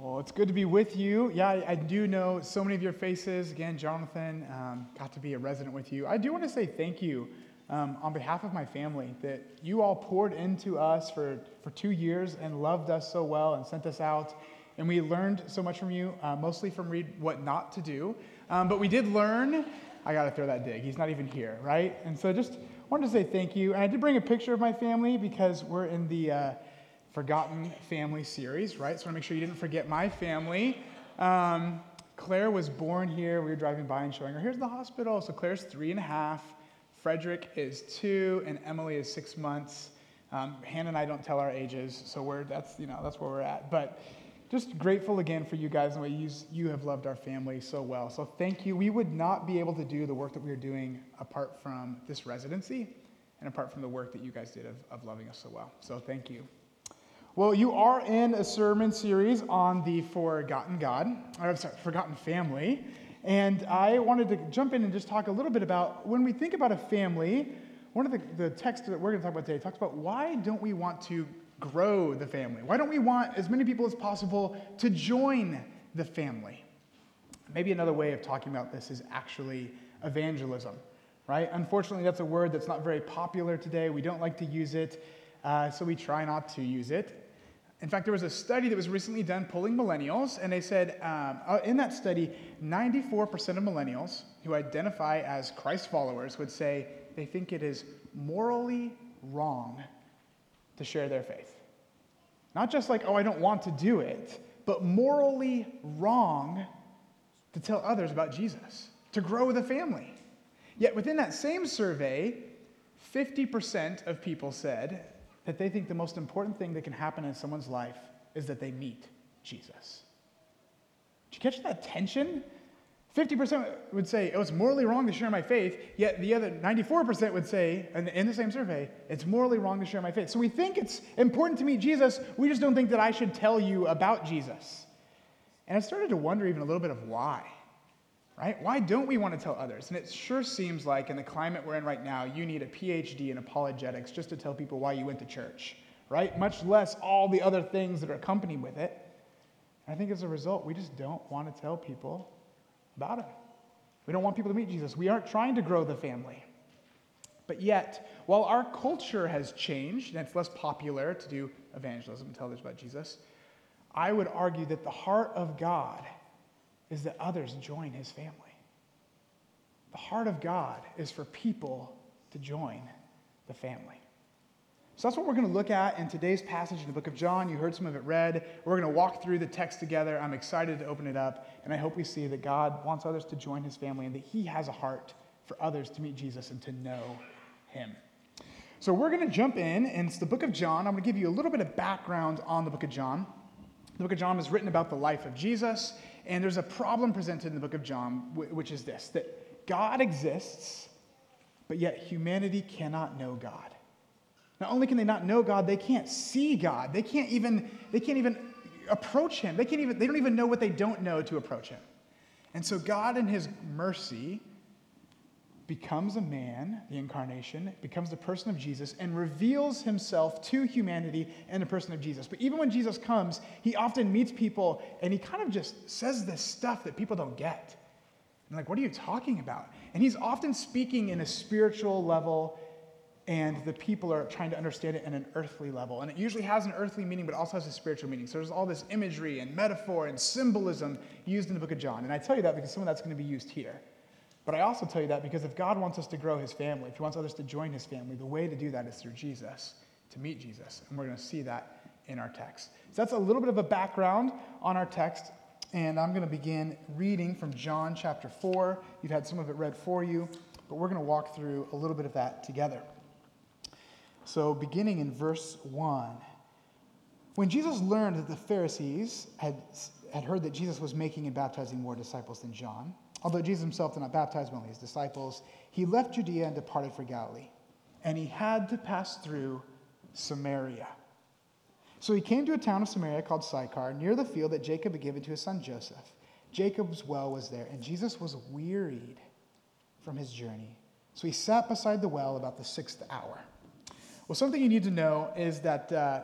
Well, it's good to be with you. Yeah, I, I do know so many of your faces. Again, Jonathan, um, got to be a resident with you. I do want to say thank you um, on behalf of my family that you all poured into us for, for two years and loved us so well and sent us out. And we learned so much from you, uh, mostly from Reed what not to do. Um, but we did learn. I got to throw that dig. He's not even here, right? And so just wanted to say thank you. And I did bring a picture of my family because we're in the. Uh, Forgotten Family series, right? So I want to make sure you didn't forget my family. Um, Claire was born here. We were driving by and showing her, here's the hospital. So Claire's three and a half, Frederick is two, and Emily is six months. Um, Hannah and I don't tell our ages, so we're, that's, you know, that's where we're at. But just grateful again for you guys and the way you, you have loved our family so well. So thank you. We would not be able to do the work that we are doing apart from this residency and apart from the work that you guys did of, of loving us so well. So thank you. Well, you are in a sermon series on the Forgotten God, or sorry, Forgotten Family. And I wanted to jump in and just talk a little bit about when we think about a family, one of the, the texts that we're going to talk about today talks about why don't we want to grow the family? Why don't we want as many people as possible to join the family? Maybe another way of talking about this is actually evangelism, right? Unfortunately, that's a word that's not very popular today. We don't like to use it, uh, so we try not to use it. In fact, there was a study that was recently done polling millennials, and they said um, uh, in that study, 94% of millennials who identify as Christ followers would say they think it is morally wrong to share their faith. Not just like, oh, I don't want to do it, but morally wrong to tell others about Jesus, to grow the family. Yet within that same survey, 50% of people said that they think the most important thing that can happen in someone's life is that they meet Jesus. Did you catch that tension? 50% would say, oh, it's morally wrong to share my faith, yet the other 94% would say, in the same survey, it's morally wrong to share my faith. So we think it's important to meet Jesus, we just don't think that I should tell you about Jesus. And I started to wonder even a little bit of why right? Why don't we want to tell others? And it sure seems like in the climate we're in right now, you need a PhD in apologetics just to tell people why you went to church, right? Much less all the other things that are accompanied with it. I think as a result, we just don't want to tell people about it. We don't want people to meet Jesus. We aren't trying to grow the family. But yet, while our culture has changed and it's less popular to do evangelism and tell others about Jesus, I would argue that the heart of God is that others join his family. The heart of God is for people to join the family. So that's what we're going to look at in today's passage in the book of John. You heard some of it read. We're going to walk through the text together. I'm excited to open it up, and I hope we see that God wants others to join his family and that he has a heart for others to meet Jesus and to know him. So we're going to jump in, and it's the book of John. I'm going to give you a little bit of background on the book of John. The book of John is written about the life of Jesus. And there's a problem presented in the book of John, which is this that God exists, but yet humanity cannot know God. Not only can they not know God, they can't see God. They can't even, they can't even approach him. They, can't even, they don't even know what they don't know to approach him. And so God, in his mercy, becomes a man, the incarnation, becomes the person of Jesus, and reveals himself to humanity in the person of Jesus. But even when Jesus comes, he often meets people and he kind of just says this stuff that people don't get. And like, what are you talking about? And he's often speaking in a spiritual level, and the people are trying to understand it in an earthly level. And it usually has an earthly meaning, but also has a spiritual meaning. So there's all this imagery and metaphor and symbolism used in the book of John. And I tell you that because some of that's going to be used here. But I also tell you that because if God wants us to grow his family, if he wants others to join his family, the way to do that is through Jesus, to meet Jesus. And we're going to see that in our text. So that's a little bit of a background on our text. And I'm going to begin reading from John chapter 4. You've had some of it read for you, but we're going to walk through a little bit of that together. So, beginning in verse 1. When Jesus learned that the Pharisees had, had heard that Jesus was making and baptizing more disciples than John, Although Jesus himself did not baptize, but only his disciples, he left Judea and departed for Galilee. And he had to pass through Samaria. So he came to a town of Samaria called Sychar, near the field that Jacob had given to his son Joseph. Jacob's well was there, and Jesus was wearied from his journey. So he sat beside the well about the sixth hour. Well, something you need to know is that uh,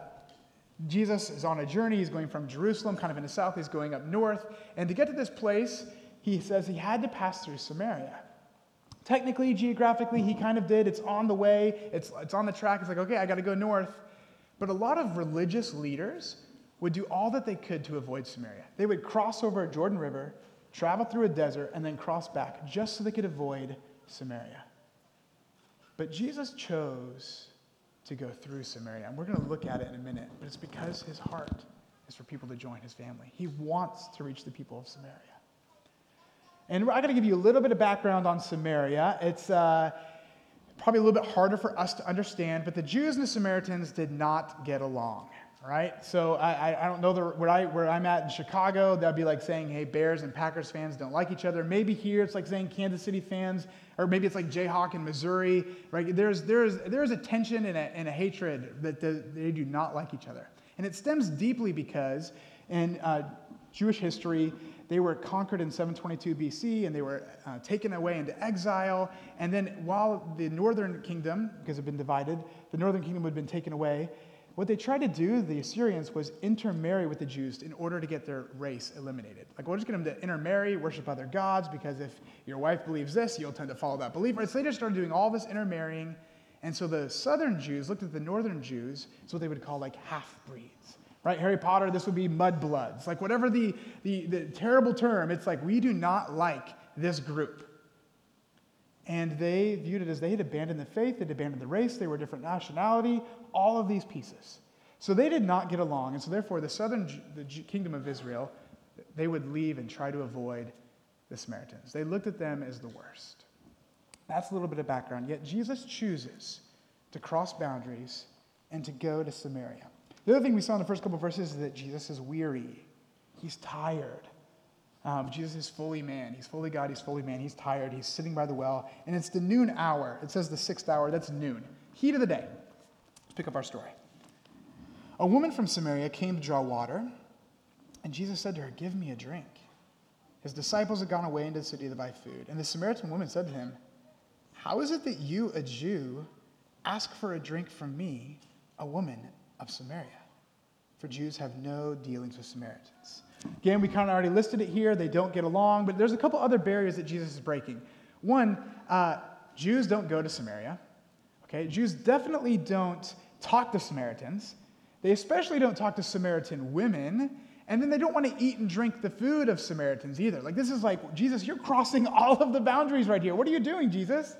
Jesus is on a journey. He's going from Jerusalem, kind of in the south. He's going up north. And to get to this place, he says he had to pass through Samaria. Technically, geographically, he kind of did. It's on the way, it's, it's on the track. It's like, okay, I got to go north. But a lot of religious leaders would do all that they could to avoid Samaria. They would cross over a Jordan River, travel through a desert, and then cross back just so they could avoid Samaria. But Jesus chose to go through Samaria. And we're going to look at it in a minute, but it's because his heart is for people to join his family. He wants to reach the people of Samaria. And I got to give you a little bit of background on Samaria. It's uh, probably a little bit harder for us to understand, but the Jews and the Samaritans did not get along. Right? So I, I don't know the, where, I, where I'm at in Chicago, that'd be like saying, hey, Bears and Packers fans don't like each other. Maybe here it's like saying Kansas City fans, or maybe it's like Jayhawk in Missouri. Right? There's, there's, there's a tension and a, and a hatred that they do not like each other. And it stems deeply because in uh, Jewish history, they were conquered in 722 BC and they were uh, taken away into exile. And then, while the northern kingdom, because it had been divided, the northern kingdom had been taken away, what they tried to do, the Assyrians, was intermarry with the Jews in order to get their race eliminated. Like, we'll just get them to intermarry, worship other gods, because if your wife believes this, you'll tend to follow that belief. Right? So they just started doing all this intermarrying. And so the southern Jews looked at the northern Jews, it's what they would call like half breeds right? Harry Potter, this would be mudbloods. Like whatever the, the, the terrible term, it's like we do not like this group. And they viewed it as they had abandoned the faith, they'd abandoned the race, they were a different nationality, all of these pieces. So they did not get along. And so therefore, the southern the kingdom of Israel, they would leave and try to avoid the Samaritans. They looked at them as the worst. That's a little bit of background. Yet Jesus chooses to cross boundaries and to go to Samaria. The other thing we saw in the first couple verses is that Jesus is weary. He's tired. Um, Jesus is fully man. He's fully God. He's fully man. He's tired. He's sitting by the well. And it's the noon hour. It says the sixth hour. That's noon. Heat of the day. Let's pick up our story. A woman from Samaria came to draw water, and Jesus said to her, Give me a drink. His disciples had gone away into the city to buy food. And the Samaritan woman said to him, How is it that you, a Jew, ask for a drink from me, a woman of Samaria? For Jews have no dealings with Samaritans. Again, we kind of already listed it here. They don't get along, but there's a couple other barriers that Jesus is breaking. One, uh, Jews don't go to Samaria. Okay, Jews definitely don't talk to Samaritans. They especially don't talk to Samaritan women. And then they don't want to eat and drink the food of Samaritans either. Like, this is like, Jesus, you're crossing all of the boundaries right here. What are you doing, Jesus?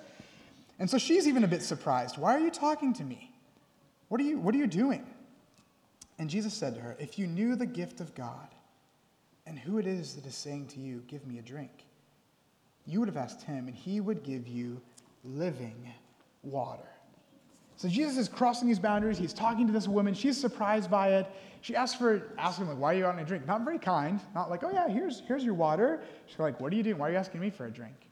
And so she's even a bit surprised. Why are you talking to me? What are you, what are you doing? And Jesus said to her, If you knew the gift of God and who it is that is saying to you, Give me a drink, you would have asked him, and he would give you living water. So Jesus is crossing these boundaries. He's talking to this woman. She's surprised by it. She asks for, asks him, like, why are you out a drink? Not very kind. Not like, oh yeah, here's, here's your water. She's like, what are you doing? Why are you asking me for a drink?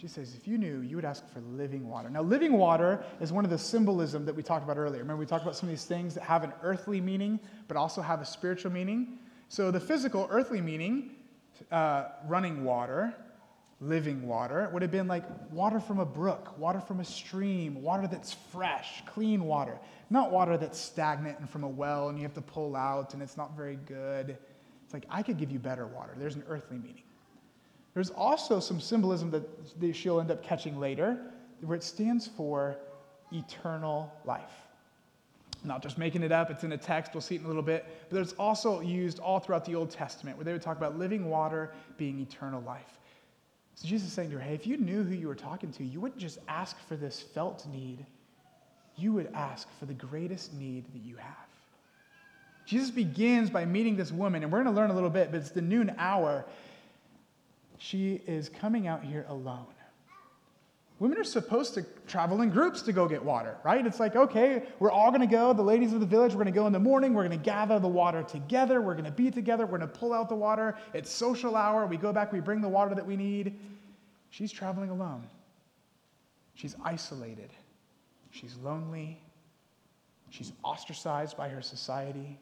She says, if you knew, you would ask for living water. Now, living water is one of the symbolism that we talked about earlier. Remember, we talked about some of these things that have an earthly meaning, but also have a spiritual meaning. So, the physical, earthly meaning, uh, running water, living water, would have been like water from a brook, water from a stream, water that's fresh, clean water. Not water that's stagnant and from a well and you have to pull out and it's not very good. It's like, I could give you better water. There's an earthly meaning. There's also some symbolism that she'll end up catching later, where it stands for eternal life. not just making it up, it's in a text, we'll see it in a little bit, but it's also used all throughout the Old Testament, where they would talk about living water being eternal life. So Jesus is saying to her, hey, if you knew who you were talking to, you wouldn't just ask for this felt need, you would ask for the greatest need that you have. Jesus begins by meeting this woman, and we're going to learn a little bit, but it's the noon hour she is coming out here alone. Women are supposed to travel in groups to go get water, right? It's like, okay, we're all to go. The ladies of the village, we're to go in the morning. We're to gather the water together. We're to be together. We're to pull out the water. It's social hour. We go back, we bring the water that we need. She's traveling alone. She's isolated. She's lonely. She's ostracized by her society.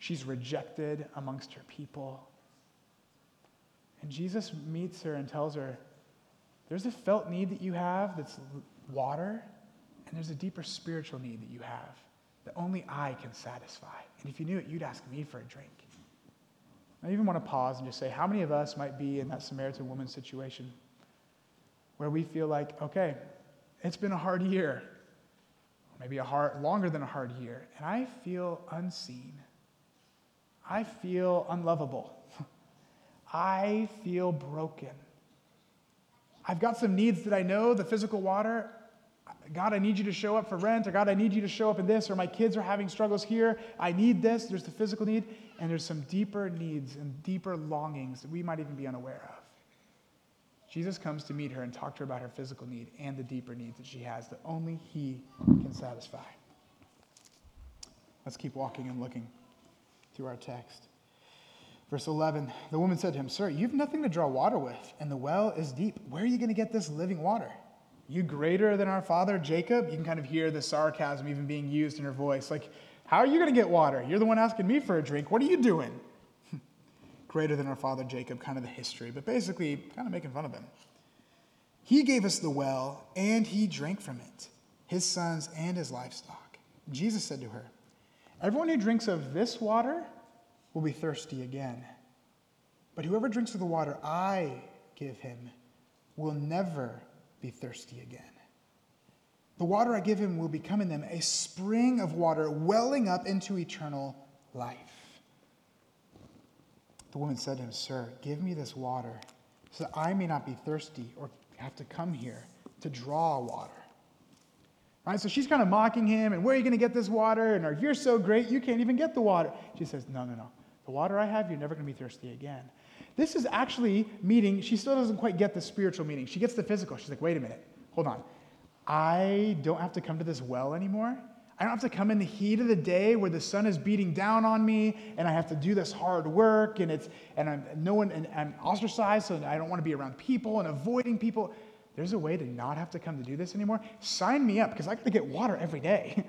She's rejected amongst her people. And Jesus meets her and tells her, There's a felt need that you have that's water, and there's a deeper spiritual need that you have that only I can satisfy. And if you knew it, you'd ask me for a drink. I even want to pause and just say, how many of us might be in that Samaritan woman situation where we feel like, okay, it's been a hard year, maybe a hard, longer than a hard year, and I feel unseen. I feel unlovable. I feel broken. I've got some needs that I know the physical water. God, I need you to show up for rent, or God, I need you to show up in this, or my kids are having struggles here. I need this. There's the physical need, and there's some deeper needs and deeper longings that we might even be unaware of. Jesus comes to meet her and talk to her about her physical need and the deeper needs that she has that only He can satisfy. Let's keep walking and looking through our text. Verse 11 The woman said to him, Sir, you have nothing to draw water with, and the well is deep. Where are you going to get this living water? You greater than our father Jacob? You can kind of hear the sarcasm even being used in her voice. Like, how are you going to get water? You're the one asking me for a drink. What are you doing? greater than our father Jacob, kind of the history, but basically kind of making fun of him. He gave us the well, and he drank from it, his sons and his livestock. Jesus said to her, Everyone who drinks of this water will be thirsty again. But whoever drinks of the water I give him will never be thirsty again. The water I give him will become in them a spring of water welling up into eternal life. The woman said to him, Sir, give me this water so that I may not be thirsty or have to come here to draw water. Right? So she's kind of mocking him, and where are you going to get this water? And if you're so great, you can't even get the water. She says, No, no, no. The water I have, you're never going to be thirsty again. This is actually meeting, she still doesn't quite get the spiritual meaning. She gets the physical. She's like, wait a minute, hold on. I don't have to come to this well anymore. I don't have to come in the heat of the day where the sun is beating down on me and I have to do this hard work and it's and I'm no one and I'm ostracized so I don't want to be around people and avoiding people. There's a way to not have to come to do this anymore. Sign me up because I got to get water every day.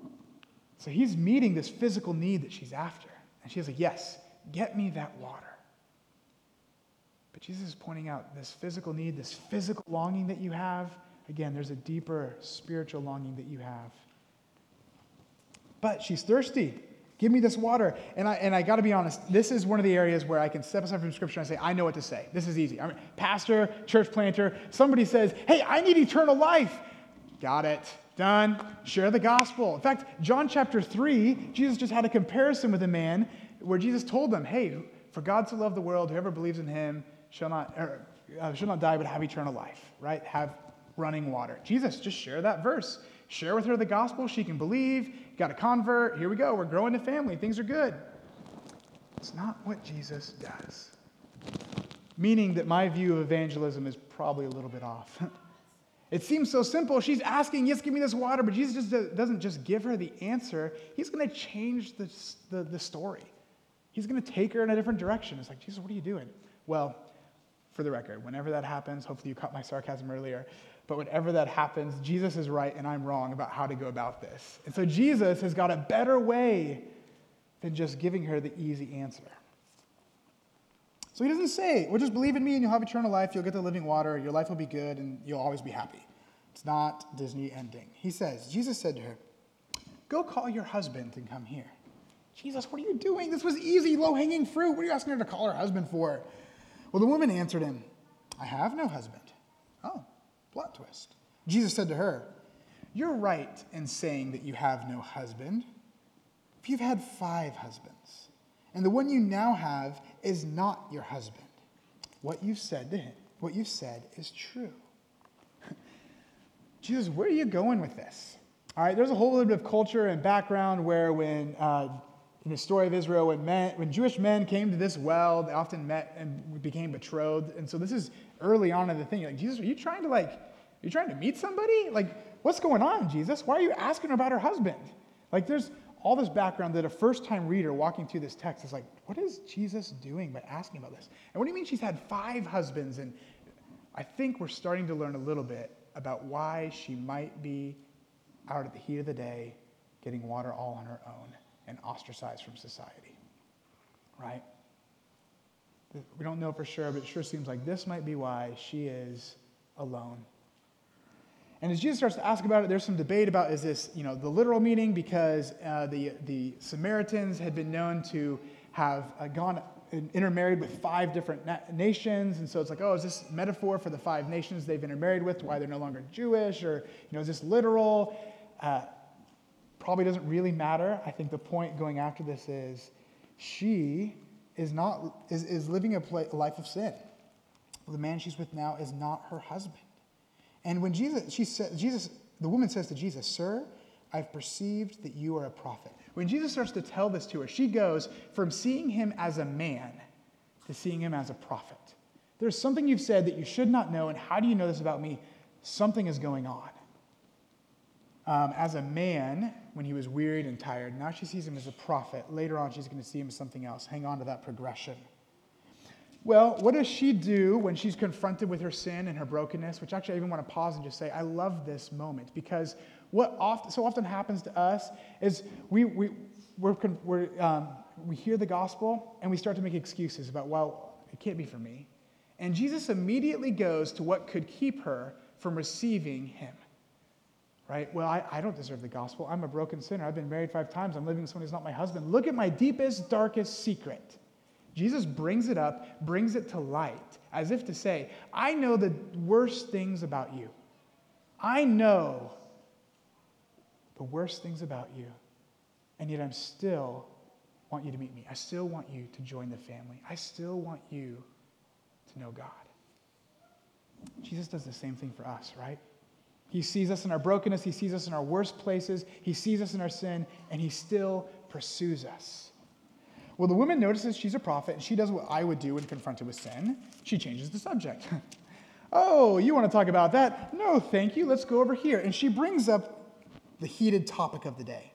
so he's meeting this physical need that she's after. And she's like, Yes, get me that water. But Jesus is pointing out this physical need, this physical longing that you have Again, there's a deeper spiritual longing that you have. But she's thirsty. Give me this water. And I, and I got to be honest, this is one of the areas where I can step aside from Scripture and say, I know what to say. This is easy. I'm pastor, church planter. Somebody says, Hey, I need eternal life. Got it. Done. Share the gospel. In fact, John chapter 3, Jesus just had a comparison with a man where Jesus told them, Hey, for God to love the world, whoever believes in him shall not, er, uh, shall not die but have eternal life, right? Have running water. Jesus, just share that verse. Share with her the gospel. She can believe. Got a convert. Here we go. We're growing a family. Things are good. It's not what Jesus does. Meaning that my view of evangelism is probably a little bit off. It seems so simple. She's asking, Yes, give me this water, but Jesus just doesn't just give her the answer. He's going to change the, the, the story. He's going to take her in a different direction. It's like, Jesus, what are you doing? Well, for the record, whenever that happens, hopefully you caught my sarcasm earlier, but whenever that happens, Jesus is right and I'm wrong about how to go about this. And so Jesus has got a better way than just giving her the easy answer. So he doesn't say, well, just believe in me and you'll have eternal life, you'll get the living water, your life will be good, and you'll always be happy. It's not Disney ending. He says, Jesus said to her, Go call your husband and come here. Jesus, what are you doing? This was easy, low hanging fruit. What are you asking her to call her husband for? Well, the woman answered him, I have no husband. Oh, Plot twist. Jesus said to her, You're right in saying that you have no husband. If you've had five husbands, and the one you now have is not your husband, what you've said to him, what you've said is true. Jesus, where are you going with this? All right, there's a whole little bit of culture and background where when uh, in the story of Israel, when, men, when Jewish men came to this well, they often met and became betrothed. And so this is early on in the thing. You're like, Jesus, are you trying to like, are you trying to meet somebody? Like, what's going on, Jesus? Why are you asking about her husband? Like, there's all this background that a first time reader walking through this text is like, what is Jesus doing by asking about this? And what do you mean she's had five husbands? And I think we're starting to learn a little bit about why she might be out at the heat of the day getting water all on her own and ostracized from society. Right? We don't know for sure, but it sure seems like this might be why she is alone. And as Jesus starts to ask about it, there's some debate about is this, you know, the literal meaning because uh, the, the Samaritans had been known to have uh, gone intermarried with five different na- nations. And so it's like, oh, is this metaphor for the five nations they've intermarried with, why they're no longer Jewish? Or, you know, is this literal? Uh, probably doesn't really matter. I think the point going after this is she is not is, is living a, a life of sin. The man she's with now is not her husband. And when Jesus, she said, Jesus, the woman says to Jesus, Sir, I've perceived that you are a prophet. When Jesus starts to tell this to her, she goes from seeing him as a man to seeing him as a prophet. There's something you've said that you should not know, and how do you know this about me? Something is going on. Um, as a man, when he was wearied and tired, now she sees him as a prophet. Later on, she's going to see him as something else. Hang on to that progression. Well, what does she do when she's confronted with her sin and her brokenness? Which actually, I even want to pause and just say, I love this moment because what so often happens to us is we, we, we're, we're, um, we hear the gospel and we start to make excuses about, well, it can't be for me. And Jesus immediately goes to what could keep her from receiving him. Right? Well, I, I don't deserve the gospel. I'm a broken sinner. I've been married five times. I'm living with someone who's not my husband. Look at my deepest, darkest secret. Jesus brings it up, brings it to light, as if to say, I know the worst things about you. I know the worst things about you, and yet I'm still want you to meet me. I still want you to join the family. I still want you to know God. Jesus does the same thing for us, right? He sees us in our brokenness, he sees us in our worst places, he sees us in our sin, and he still pursues us. Well, the woman notices she's a prophet, and she does what I would do when confronted with sin. She changes the subject. oh, you want to talk about that? No, thank you. Let's go over here. And she brings up the heated topic of the day.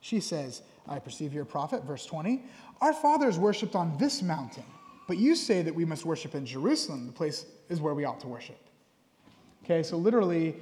She says, I perceive you're a prophet, verse 20. Our fathers worshipped on this mountain, but you say that we must worship in Jerusalem. The place is where we ought to worship. Okay, so literally,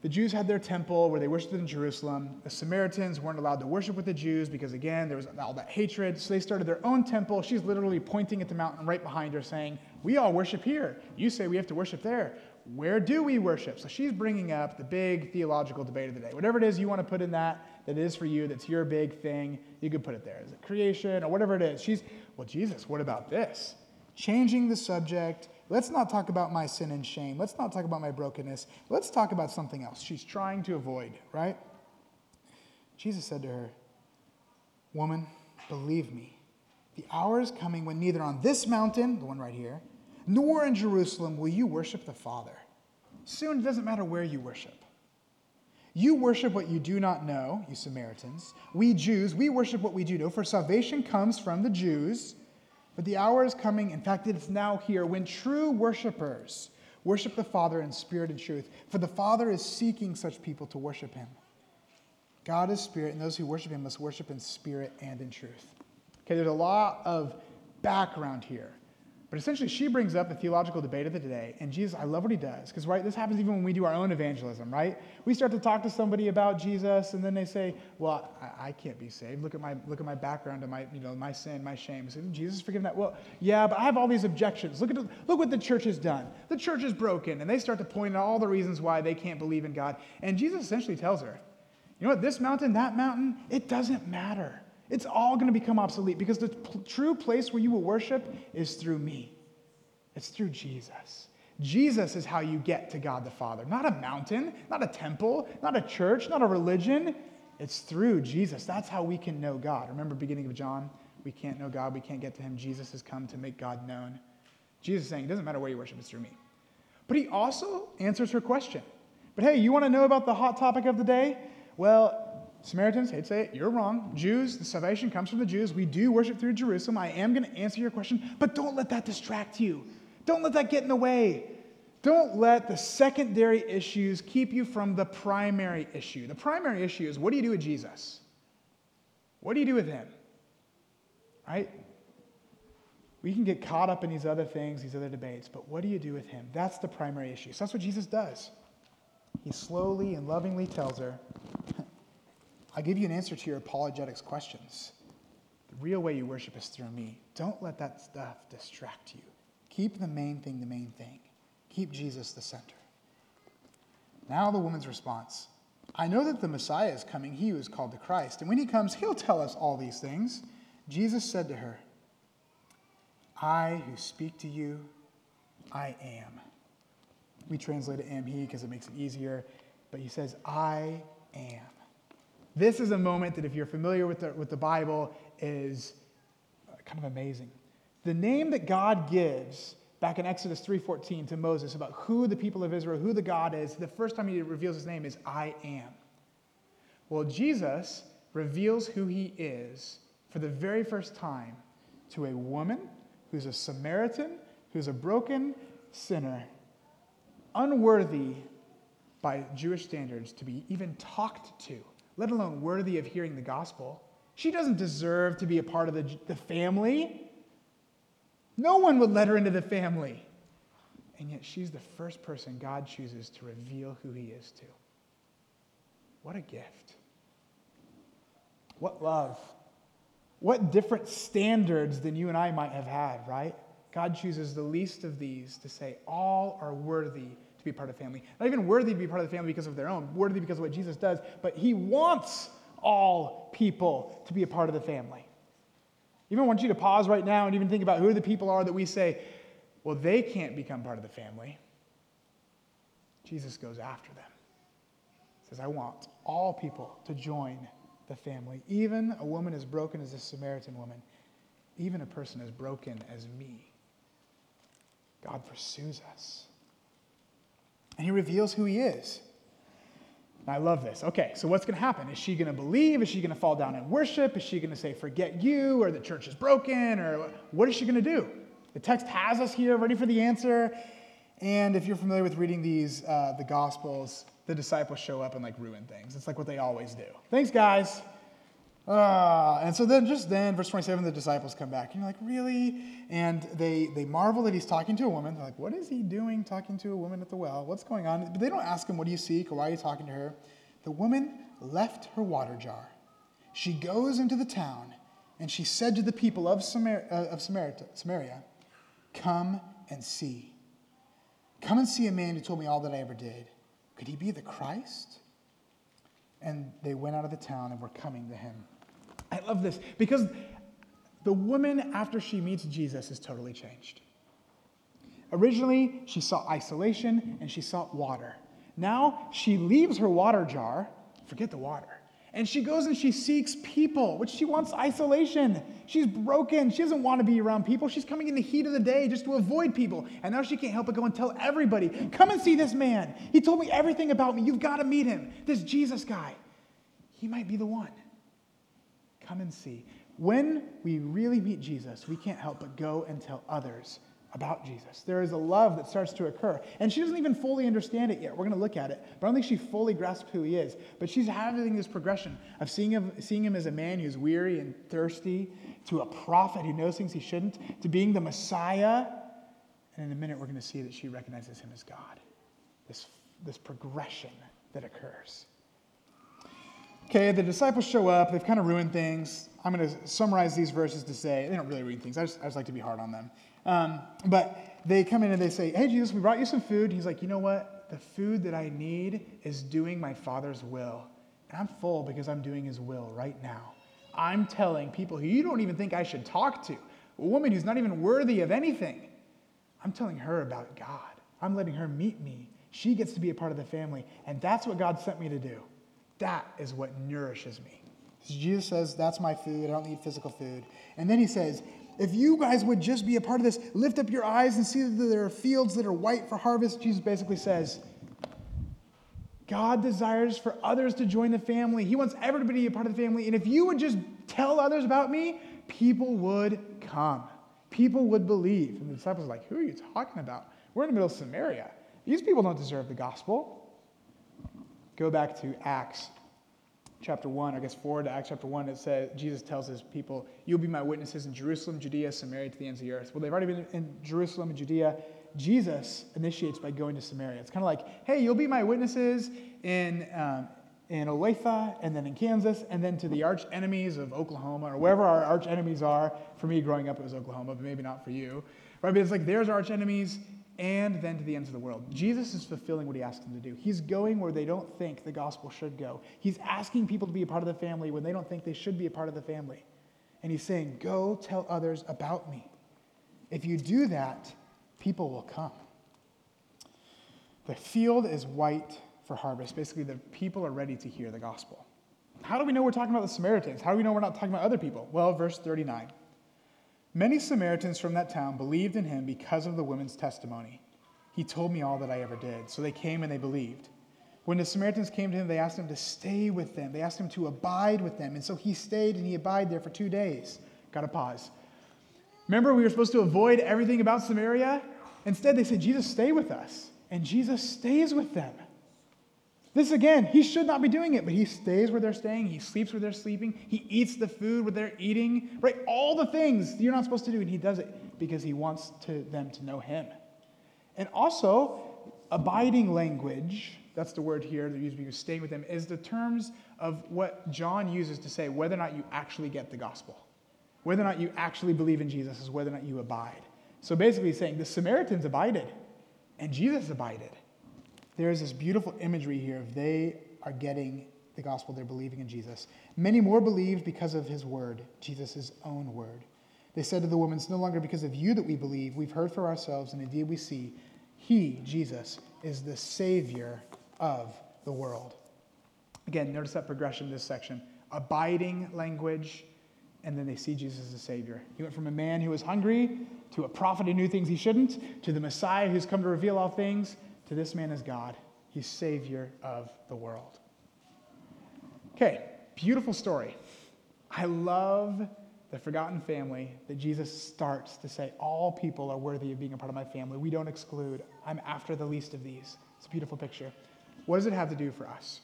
the Jews had their temple where they worshiped in Jerusalem. The Samaritans weren't allowed to worship with the Jews because, again, there was all that hatred. So they started their own temple. She's literally pointing at the mountain right behind her, saying, We all worship here. You say we have to worship there where do we worship? So she's bringing up the big theological debate of the day. Whatever it is you want to put in that, that is for you, that's your big thing, you can put it there. Is it creation or whatever it is? She's, well, Jesus, what about this? Changing the subject. Let's not talk about my sin and shame. Let's not talk about my brokenness. Let's talk about something else. She's trying to avoid, right? Jesus said to her, Woman, believe me, the hour is coming when neither on this mountain, the one right here, nor in Jerusalem will you worship the Father. Soon it doesn't matter where you worship. You worship what you do not know, you Samaritans. We Jews, we worship what we do know, for salvation comes from the Jews. But the hour is coming, in fact, it's now here, when true worshipers worship the Father in spirit and truth. For the Father is seeking such people to worship him. God is spirit, and those who worship him must worship in spirit and in truth. Okay, there's a lot of background here. But essentially, she brings up the theological debate of the day, and Jesus, I love what he does, because right, this happens even when we do our own evangelism, right? We start to talk to somebody about Jesus, and then they say, "Well, I, I can't be saved. Look at my look at my background and my you know my sin, my shame." So Jesus forgive that. Well, yeah, but I have all these objections. Look at look what the church has done. The church is broken, and they start to point out all the reasons why they can't believe in God. And Jesus essentially tells her, "You know what? This mountain, that mountain, it doesn't matter." It's all going to become obsolete because the true place where you will worship is through me. It's through Jesus. Jesus is how you get to God the Father. Not a mountain, not a temple, not a church, not a religion. It's through Jesus. That's how we can know God. Remember beginning of John? We can't know God, we can't get to him. Jesus has come to make God known. Jesus is saying, it doesn't matter where you worship, it's through me. But he also answers her question. But hey, you want to know about the hot topic of the day? Well, Samaritans, hate to say it, you're wrong. Jews, the salvation comes from the Jews. We do worship through Jerusalem. I am going to answer your question, but don't let that distract you. Don't let that get in the way. Don't let the secondary issues keep you from the primary issue. The primary issue is what do you do with Jesus? What do you do with him? Right? We can get caught up in these other things, these other debates, but what do you do with him? That's the primary issue. So that's what Jesus does. He slowly and lovingly tells her, I'll give you an answer to your apologetics questions. The real way you worship is through me. Don't let that stuff distract you. Keep the main thing the main thing. Keep Jesus the center. Now, the woman's response I know that the Messiah is coming, he who is called the Christ. And when he comes, he'll tell us all these things. Jesus said to her, I who speak to you, I am. We translate it am he because it makes it easier, but he says, I am. This is a moment that, if you're familiar with the, with the Bible, is uh, kind of amazing. The name that God gives back in Exodus 3:14 to Moses about who the people of Israel, who the God is, the first time he reveals his name is I am. Well, Jesus reveals who he is for the very first time to a woman who's a Samaritan, who's a broken sinner, unworthy by Jewish standards to be even talked to, let alone worthy of hearing the gospel. She doesn't deserve to be a part of the, the family. No one would let her into the family. And yet she's the first person God chooses to reveal who he is to. What a gift. What love. What different standards than you and I might have had, right? God chooses the least of these to say all are worthy to be part of family. Not even worthy to be part of the family because of their own, worthy because of what Jesus does, but he wants all people to be a part of the family. Even want you to pause right now and even think about who the people are that we say, well, they can't become part of the family. Jesus goes after them. He says, I want all people to join the family, even a woman as broken as this Samaritan woman, even a person as broken as me. God pursues us. And he reveals who he is. And I love this. Okay, so what's going to happen? Is she going to believe? Is she going to fall down in worship? Is she going to say, forget you, or the church is broken, or what is she going to do? The text has us here ready for the answer. And if you're familiar with reading these, uh, the Gospels, the disciples show up and like ruin things. It's like what they always do. Thanks, guys. Uh, and so then, just then, verse 27, the disciples come back. And you're like, really? And they, they marvel that he's talking to a woman. They're like, what is he doing talking to a woman at the well? What's going on? But they don't ask him, what do you seek or why are you talking to her? The woman left her water jar. She goes into the town and she said to the people of, Samar- uh, of Samaria, Come and see. Come and see a man who told me all that I ever did. Could he be the Christ? And they went out of the town and were coming to him. I love this because the woman, after she meets Jesus, is totally changed. Originally, she sought isolation and she sought water. Now, she leaves her water jar, forget the water, and she goes and she seeks people, which she wants isolation. She's broken. She doesn't want to be around people. She's coming in the heat of the day just to avoid people. And now she can't help but go and tell everybody come and see this man. He told me everything about me. You've got to meet him. This Jesus guy. He might be the one. Come and see. When we really meet Jesus, we can't help but go and tell others about Jesus. There is a love that starts to occur. And she doesn't even fully understand it yet. We're going to look at it. But I don't think she fully grasps who he is. But she's having this progression of seeing him, seeing him as a man who's weary and thirsty, to a prophet who knows things he shouldn't, to being the Messiah. And in a minute, we're going to see that she recognizes him as God. This, this progression that occurs. Okay, the disciples show up. They've kind of ruined things. I'm going to summarize these verses to say they don't really ruin things. I just, I just like to be hard on them. Um, but they come in and they say, Hey, Jesus, we brought you some food. He's like, You know what? The food that I need is doing my Father's will. And I'm full because I'm doing his will right now. I'm telling people who you don't even think I should talk to, a woman who's not even worthy of anything. I'm telling her about God. I'm letting her meet me. She gets to be a part of the family. And that's what God sent me to do. That is what nourishes me. Jesus says, That's my food. I don't need physical food. And then he says, If you guys would just be a part of this, lift up your eyes and see that there are fields that are white for harvest. Jesus basically says, God desires for others to join the family. He wants everybody to be a part of the family. And if you would just tell others about me, people would come. People would believe. And the disciples are like, Who are you talking about? We're in the middle of Samaria. These people don't deserve the gospel. Go back to Acts chapter 1, I guess forward to Acts chapter 1, it says, Jesus tells his people, You'll be my witnesses in Jerusalem, Judea, Samaria, to the ends of the earth. Well, they've already been in Jerusalem and Judea. Jesus initiates by going to Samaria. It's kind of like, Hey, you'll be my witnesses in, um, in Olathe, and then in Kansas, and then to the arch enemies of Oklahoma, or wherever our arch enemies are. For me, growing up, it was Oklahoma, but maybe not for you. Right? But it's like, there's arch enemies and then to the ends of the world. Jesus is fulfilling what he asked them to do. He's going where they don't think the gospel should go. He's asking people to be a part of the family when they don't think they should be a part of the family. And he's saying, Go tell others about me. If you do that, people will come. The field is white for harvest. Basically, the people are ready to hear the gospel. How do we know we're talking about the Samaritans? How do we know we're not talking about other people? Well, verse 39. Many Samaritans from that town believed in him because of the woman's testimony. He told me all that I ever did. So they came and they believed. When the Samaritans came to him, they asked him to stay with them. They asked him to abide with them. And so he stayed and he abided there for two days. Got to pause. Remember, we were supposed to avoid everything about Samaria? Instead, they said, Jesus, stay with us. And Jesus stays with them. This again, he should not be doing it, but he stays where they're staying. He sleeps where they're sleeping. He eats the food where they're eating, right? All the things you're not supposed to do, and he does it because he wants to, them to know him. And also, abiding language, that's the word here that used to staying with them, is the terms of what John uses to say whether or not you actually get the gospel. Whether or not you actually believe in Jesus is whether or not you abide. So basically, he's saying the Samaritans abided, and Jesus abided there is this beautiful imagery here of they are getting the gospel, they're believing in Jesus. Many more believed because of his word, Jesus' own word. They said to the woman, It's no longer because of you that we believe. We've heard for ourselves, and indeed we see he, Jesus, is the Savior of the world. Again, notice that progression in this section abiding language, and then they see Jesus as a Savior. He went from a man who was hungry to a prophet who knew things he shouldn't to the Messiah who's come to reveal all things to this man as God. He's Savior of the world. Okay, beautiful story. I love the forgotten family that Jesus starts to say, All people are worthy of being a part of my family. We don't exclude. I'm after the least of these. It's a beautiful picture. What does it have to do for us?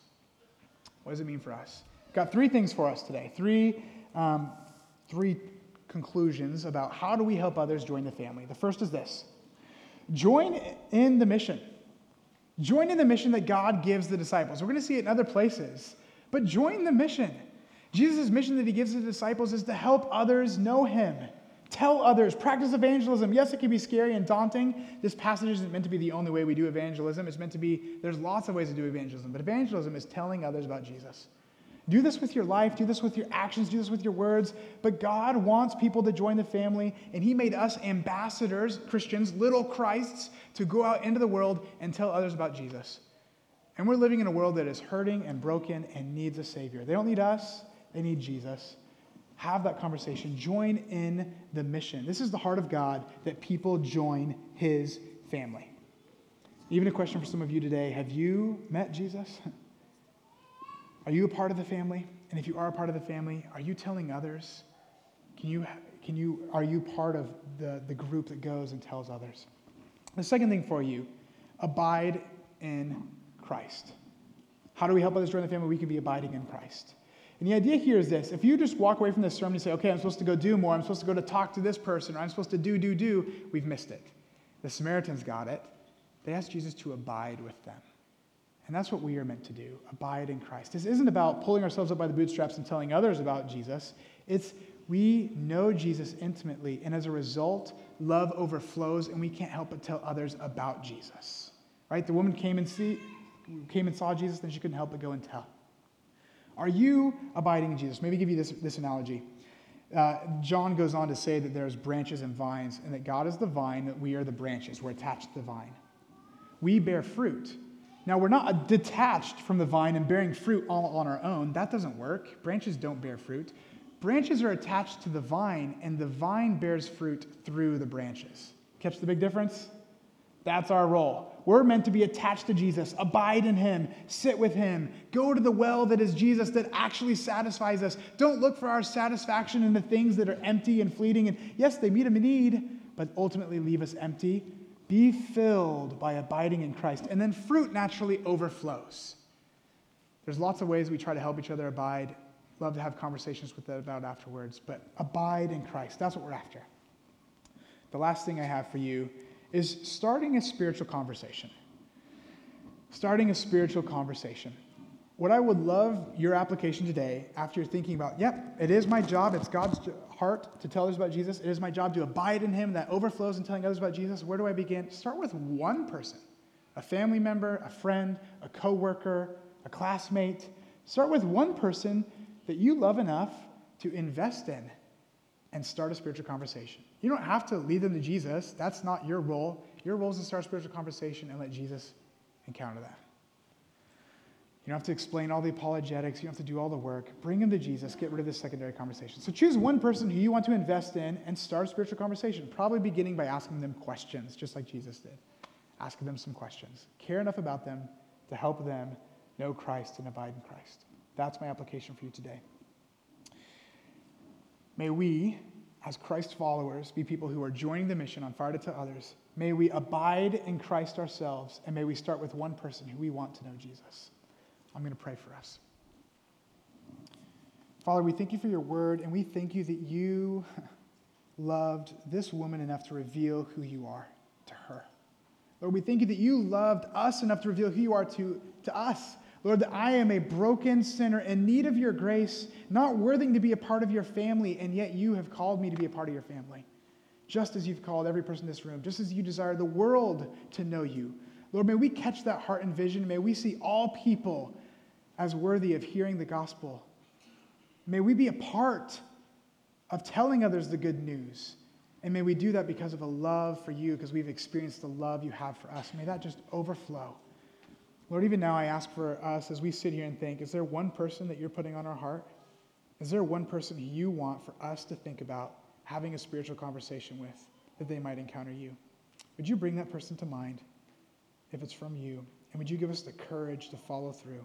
What does it mean for us? Got three things for us today. Three, um, three conclusions about how do we help others join the family. The first is this join in the mission. Join in the mission that God gives the disciples. We're going to see it in other places, but join the mission. Jesus' mission that he gives the disciples is to help others know him, tell others, practice evangelism. Yes, it can be scary and daunting. This passage isn't meant to be the only way we do evangelism. It's meant to be, there's lots of ways to do evangelism, but evangelism is telling others about Jesus. Do this with your life, do this with your actions, do this with your words. But God wants people to join the family, and He made us ambassadors, Christians, little Christs, to go out into the world and tell others about Jesus. And we're living in a world that is hurting and broken and needs a Savior. They don't need us, they need Jesus. Have that conversation. Join in the mission. This is the heart of God that people join His family. Even a question for some of you today Have you met Jesus? Are you a part of the family? And if you are a part of the family, are you telling others? Can you, can you, are you part of the, the group that goes and tells others? The second thing for you abide in Christ. How do we help others join the family? We can be abiding in Christ. And the idea here is this if you just walk away from this sermon and say, okay, I'm supposed to go do more, I'm supposed to go to talk to this person, or I'm supposed to do, do, do, we've missed it. The Samaritans got it. They asked Jesus to abide with them. And that's what we are meant to do abide in Christ. This isn't about pulling ourselves up by the bootstraps and telling others about Jesus. It's we know Jesus intimately, and as a result, love overflows, and we can't help but tell others about Jesus. Right? The woman came and, see, came and saw Jesus, then she couldn't help but go and tell. Are you abiding in Jesus? Maybe give you this, this analogy. Uh, John goes on to say that there's branches and vines, and that God is the vine, that we are the branches. We're attached to the vine. We bear fruit. Now, we're not detached from the vine and bearing fruit all on our own. That doesn't work. Branches don't bear fruit. Branches are attached to the vine, and the vine bears fruit through the branches. Catch the big difference? That's our role. We're meant to be attached to Jesus, abide in Him, sit with Him, go to the well that is Jesus that actually satisfies us. Don't look for our satisfaction in the things that are empty and fleeting. And yes, they meet a need, but ultimately leave us empty. Be filled by abiding in Christ. And then fruit naturally overflows. There's lots of ways we try to help each other abide. Love to have conversations with that about afterwards, but abide in Christ. That's what we're after. The last thing I have for you is starting a spiritual conversation. Starting a spiritual conversation. What I would love your application today, after you're thinking about, yep, it is my job, it's God's heart to tell others about Jesus, it is my job to abide in Him that overflows in telling others about Jesus. Where do I begin? Start with one person a family member, a friend, a coworker, a classmate. Start with one person that you love enough to invest in and start a spiritual conversation. You don't have to lead them to Jesus. That's not your role. Your role is to start a spiritual conversation and let Jesus encounter that. You don't have to explain all the apologetics. You don't have to do all the work. Bring them to Jesus. Get rid of this secondary conversation. So choose one person who you want to invest in and start a spiritual conversation, probably beginning by asking them questions, just like Jesus did. Asking them some questions. Care enough about them to help them know Christ and abide in Christ. That's my application for you today. May we, as Christ followers, be people who are joining the mission on fire to others. May we abide in Christ ourselves, and may we start with one person who we want to know Jesus. I'm going to pray for us. Father, we thank you for your word, and we thank you that you loved this woman enough to reveal who you are to her. Lord, we thank you that you loved us enough to reveal who you are to, to us. Lord, that I am a broken sinner in need of your grace, not worthy to be a part of your family, and yet you have called me to be a part of your family. Just as you've called every person in this room, just as you desire the world to know you. Lord, may we catch that heart and vision. May we see all people as worthy of hearing the gospel. May we be a part of telling others the good news. And may we do that because of a love for you, because we've experienced the love you have for us. May that just overflow. Lord, even now I ask for us as we sit here and think is there one person that you're putting on our heart? Is there one person you want for us to think about having a spiritual conversation with that they might encounter you? Would you bring that person to mind if it's from you? And would you give us the courage to follow through?